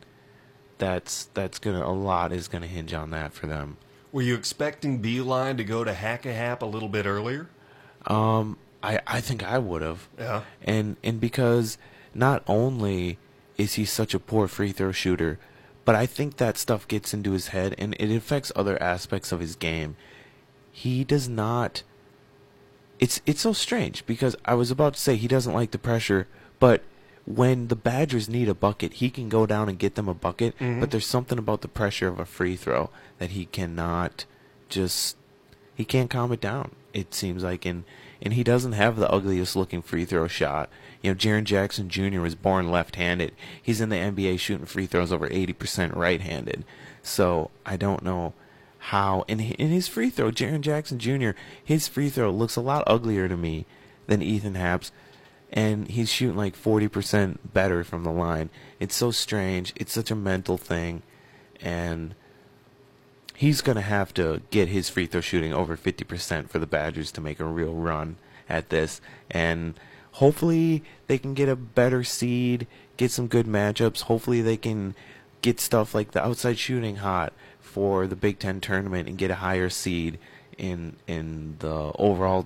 that's that's gonna a lot is gonna hinge on that for them. Were you expecting Beilein to go to hack a Happ a little bit earlier? Um, I I think I would have. Yeah. And and because not only is he such a poor free throw shooter, but I think that stuff gets into his head and it affects other aspects of his game. He does not it's it's so strange because I was about to say he doesn't like the pressure, but when the Badgers need a bucket, he can go down and get them a bucket, mm-hmm. but there's something about the pressure of a free throw that he cannot just he can't calm it down. It seems like, and and he doesn't have the ugliest looking free throw shot. You know, Jaren Jackson Jr. was born left-handed. He's in the NBA shooting free throws over 80% right-handed. So I don't know how. And in his free throw, Jaren Jackson Jr. His free throw looks a lot uglier to me than Ethan Happ's, and he's shooting like 40% better from the line. It's so strange. It's such a mental thing, and he's to have to get his free throw shooting over 50% for the Badgers to make a real run at this. And hopefully they can get a better seed, get some good matchups. Hopefully they can get stuff like the outside shooting hot for the Big Ten tournament and get a higher seed in in the overall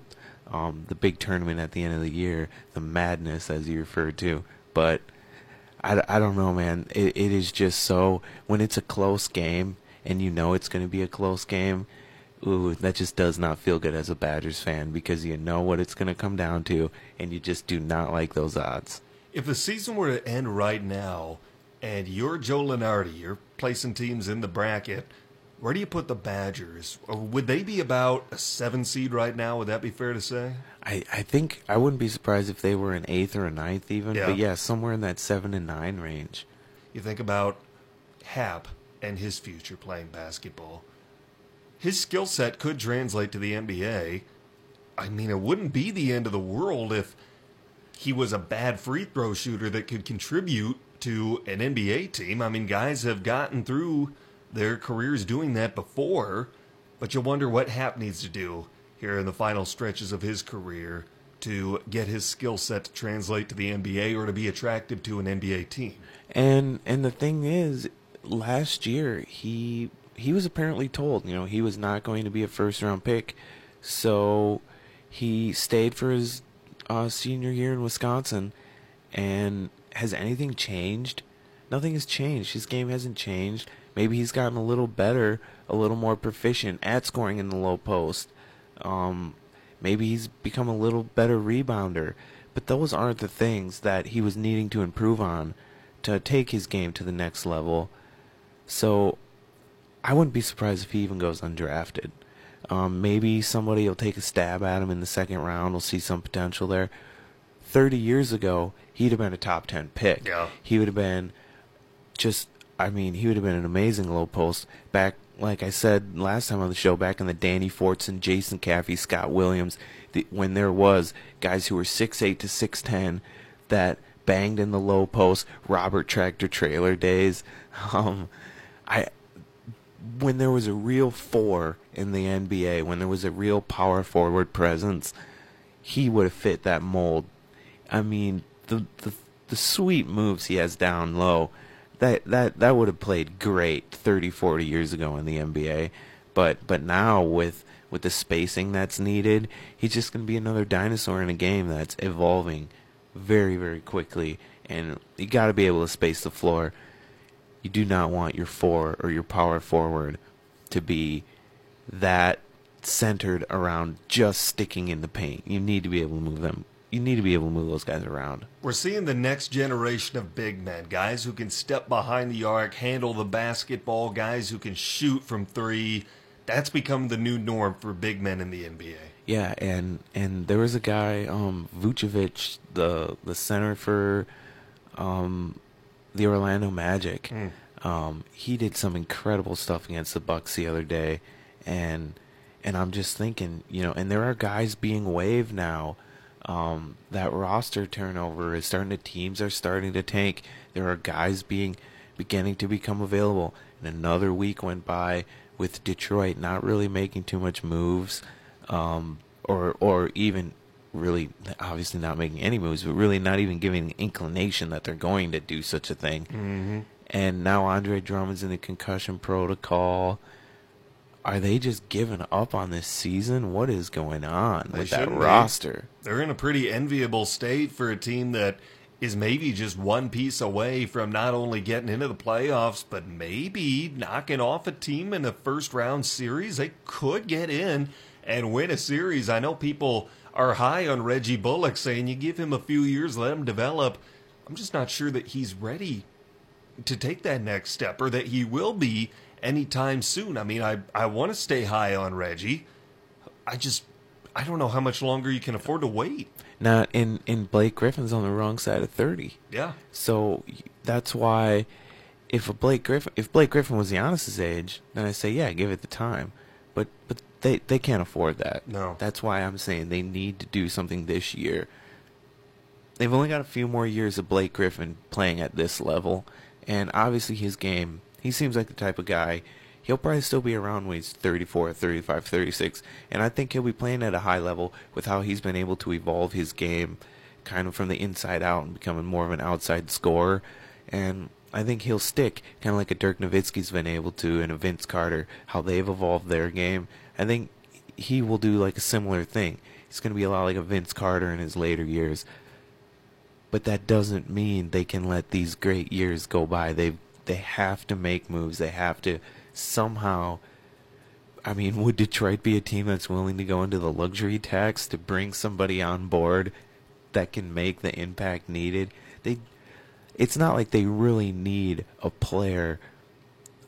um, the big tournament at the end of the year, the madness as you referred to. But I, I don't know, man. It, it is just so when it's a close game and you know it's going to be a close game. Ooh, that just does not feel good as a Badgers fan because you know what it's going to come down to, and you just do not like those odds. If the season were to end right now and you're Joe Lunardi, you're placing teams in the bracket, where do you put the Badgers? Would they be about a seven seed right now? Would that be fair to say? I, I think I wouldn't be surprised if they were an eighth or a ninth even, Yeah. but yeah, somewhere in that seven and nine range. You think about Happ and his future playing basketball. His skill set could translate to the NBA. I mean, it wouldn't be the end of the world if he was a bad free throw shooter that could contribute to an NBA team. I mean, guys have gotten through their careers doing that before, but you wonder what Happ needs to do here in the final stretches of his career to get his skill set to translate to the NBA or to be attractive to an NBA team. And and the thing is, last year he he was apparently told, you know, he was not going to be a first round pick, so he stayed for his uh, senior year in Wisconsin. And has anything changed? Nothing has changed. His game hasn't changed. Maybe he's gotten a little better, a little more proficient at scoring in the low post. Um, maybe he's become a little better rebounder. But those aren't the things that he was needing to improve on to take his game to the next level. So I wouldn't be surprised if he even goes undrafted. Um, maybe somebody will take a stab at him in the second round. We'll see some potential there. 30 years ago, he'd have been a top 10 pick. Yeah. He would have been just, I mean, he would have been an amazing low post back, like I said last time on the show, back in the Danny Fortson, Jason Caffey, Scott Williams, the, when there was guys who were 6'8 to 6'10 that banged in the low post, Robert Tractor Traylor days. Um, I when there was a real four in the NBA, when there was a real power forward presence, he would have fit that mold. I mean, the the the sweet moves he has down low, that that that would have played great 30, 40 years ago in the NBA. But but now with with the spacing that's needed, he's just going to be another dinosaur in a game that's evolving very very quickly and you got to be able to space the floor you do not want your four or your power forward to be that centered around just sticking in the paint. You need to be able to move them. You need to be able to move those guys around. We're seeing the next generation of big men, guys who can step behind the arc, handle the basketball, guys who can shoot from three. That's become the new norm for big men in the NBA. Yeah, and and there was a guy, um, Vucevic, the the center for um, the Orlando Magic. Mm. Um, he did some incredible stuff against the Bucks the other day, and and I'm just thinking, you know, and there are guys being waived now. Um, that roster turnover is starting to teams are starting to tank. There are guys being beginning to become available. And another week went by with Detroit not really making too much moves, um, or or even really obviously not making any moves, but really not even giving inclination that they're going to do such a thing. Mm-hmm. And now Andre Drummond's in the concussion protocol. Are they just giving up on this season? What is going on They with that shouldn't be. roster? They're in a pretty enviable state for a team that is maybe just one piece away from not only getting into the playoffs, but maybe knocking off a team in a first round series. They could get in and win a series. I know people are high on Reggie Bullock, saying you give him a few years, let him develop. I'm just not sure that he's ready to take that next step or that he will be anytime soon. I mean, I, I want to stay high on Reggie. I just I don't know how much longer you can afford to wait. Not in in Blake Griffin's on the wrong side of thirty. Yeah. So that's why if a Blake Griffin if Blake Griffin was Giannis's age, then I say yeah, give it the time. But but they they can't afford that. No. That's why I'm saying they need to do something this year. They've only got a few more years of Blake Griffin playing at this level, and obviously his game, he seems like the type of guy he'll probably still be around when he's 34, 35, 36, and I think he'll be playing at a high level with how he's been able to evolve his game kind of from the inside out and becoming more of an outside scorer. And I think he'll stick, kind of like a Dirk Nowitzki's been able to, and a Vince Carter, how they've evolved their game. I think he will do like a similar thing. He's going to be a lot like a Vince Carter in his later years. But that doesn't mean they can let these great years go by. They they have to make moves. They have to somehow. I mean, would Detroit be a team that's willing to go into the luxury tax to bring somebody on board that can make the impact needed? They it's not like they really need a player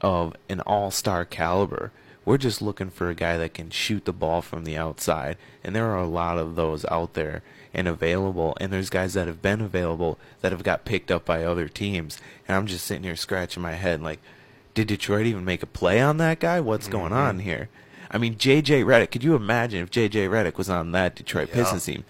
of an all-star caliber We're just looking for a guy that can shoot the ball from the outside, and there are a lot of those out there and available. And there's guys that have been available that have got picked up by other teams, and I'm just sitting here scratching my head like, did Detroit even make a play on that guy? What's mm-hmm. going on here? I mean, J.J. Redick. Could you imagine if J.J. Redick was on that Detroit yeah. Pistons team?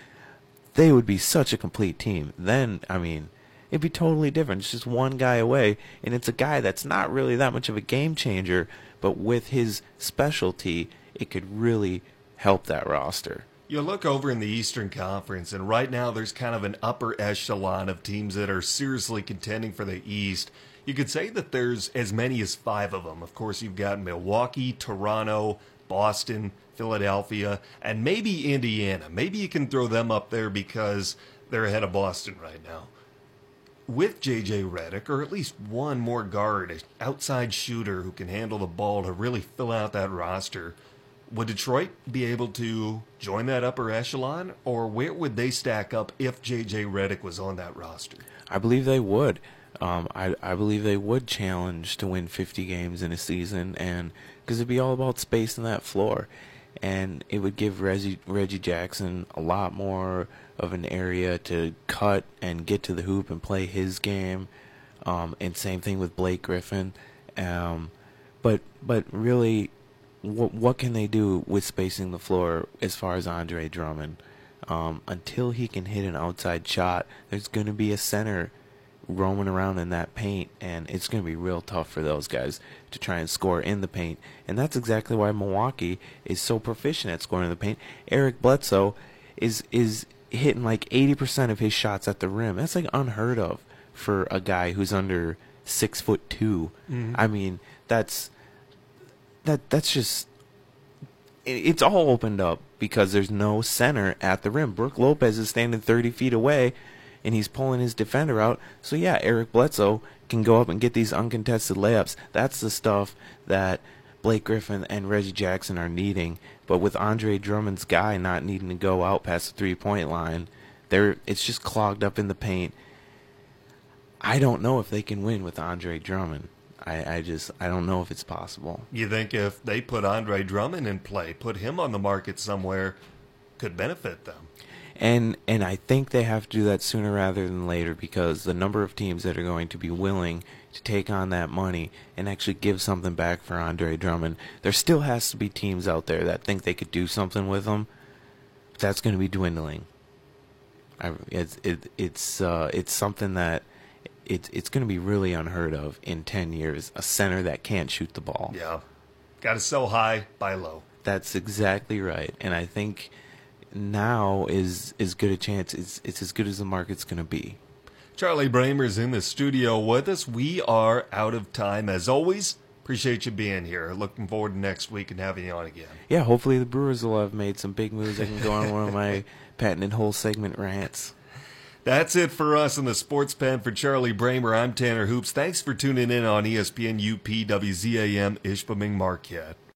They would be such a complete team. Then, I mean, it'd be totally different. It's just one guy away, and it's a guy that's not really that much of a game changer, but with his specialty, it could really help that roster. You look over in the Eastern Conference, and right now there's kind of an upper echelon of teams that are seriously contending for the East. You could say that there's as many as five of them. Of course, you've got Milwaukee, Toronto, Boston, Philadelphia, and maybe Indiana. Maybe you can throw them up there because they're ahead of Boston right now. With JJ Redick, or at least one more guard, an outside shooter who can handle the ball to really fill out that roster, would Detroit be able to join that upper echelon, or where would they stack up if JJ Redick was on that roster? I believe they would. Um, I, I believe they would challenge to win 50 games in a season, and because it'd be all about space spacing that floor, and it would give Reggie, Reggie Jackson a lot more of an area to cut and get to the hoop and play his game. Um, and same thing with Blake Griffin. Um, but but really, what what can they do with spacing the floor as far as Andre Drummond? Um, until he can hit an outside shot, there's going to be a center roaming around in that paint, and it's going to be real tough for those guys to try and score in the paint. And that's exactly why Milwaukee is so proficient at scoring in the paint. Eric Bledsoe is is hitting like 80% of his shots at the rim. That's like unheard of for a guy who's under six foot 2 mm-hmm. I mean, that's that that's just it's all opened up because there's no center at the rim. Brook Lopez is standing 30 feet away and he's pulling his defender out. So yeah, Eric Bledsoe can go up and get these uncontested layups. That's the stuff that Blake Griffin and Reggie Jackson are needing. But with Andre Drummond's guy not needing to go out past the three point line, there it's just clogged up in the paint. I don't know if they can win with Andre Drummond. I, I just I don't know if it's possible. You think if they put Andre Drummond in play, put him on the market somewhere, could benefit them? and and I think they have to do that sooner rather than later because the number of teams that are going to be willing to take on that money and actually give something back for Andre Drummond, there still has to be teams out there that think they could do something with him. That's going to be dwindling. I, it's it, it's uh, it's something that it's it's going to be really unheard of in ten years. A center that can't shoot the ball. Yeah, got to sell high, buy low. That's exactly right, and I think now is as good a chance. It's it's as good as the market's going to be. Charlie Bramer's in the studio with us. We are out of time as always. Appreciate you being here. Looking forward to next week and having you on again. Yeah, hopefully the Brewers will have made some big moves. I can go on one of my patented whole segment rants. That's it for us in the Sports Pen. For Charlie Bramer, I'm Tanner Hoops. Thanks for tuning in on ESPN UP WZAM Ishpeming Marquette.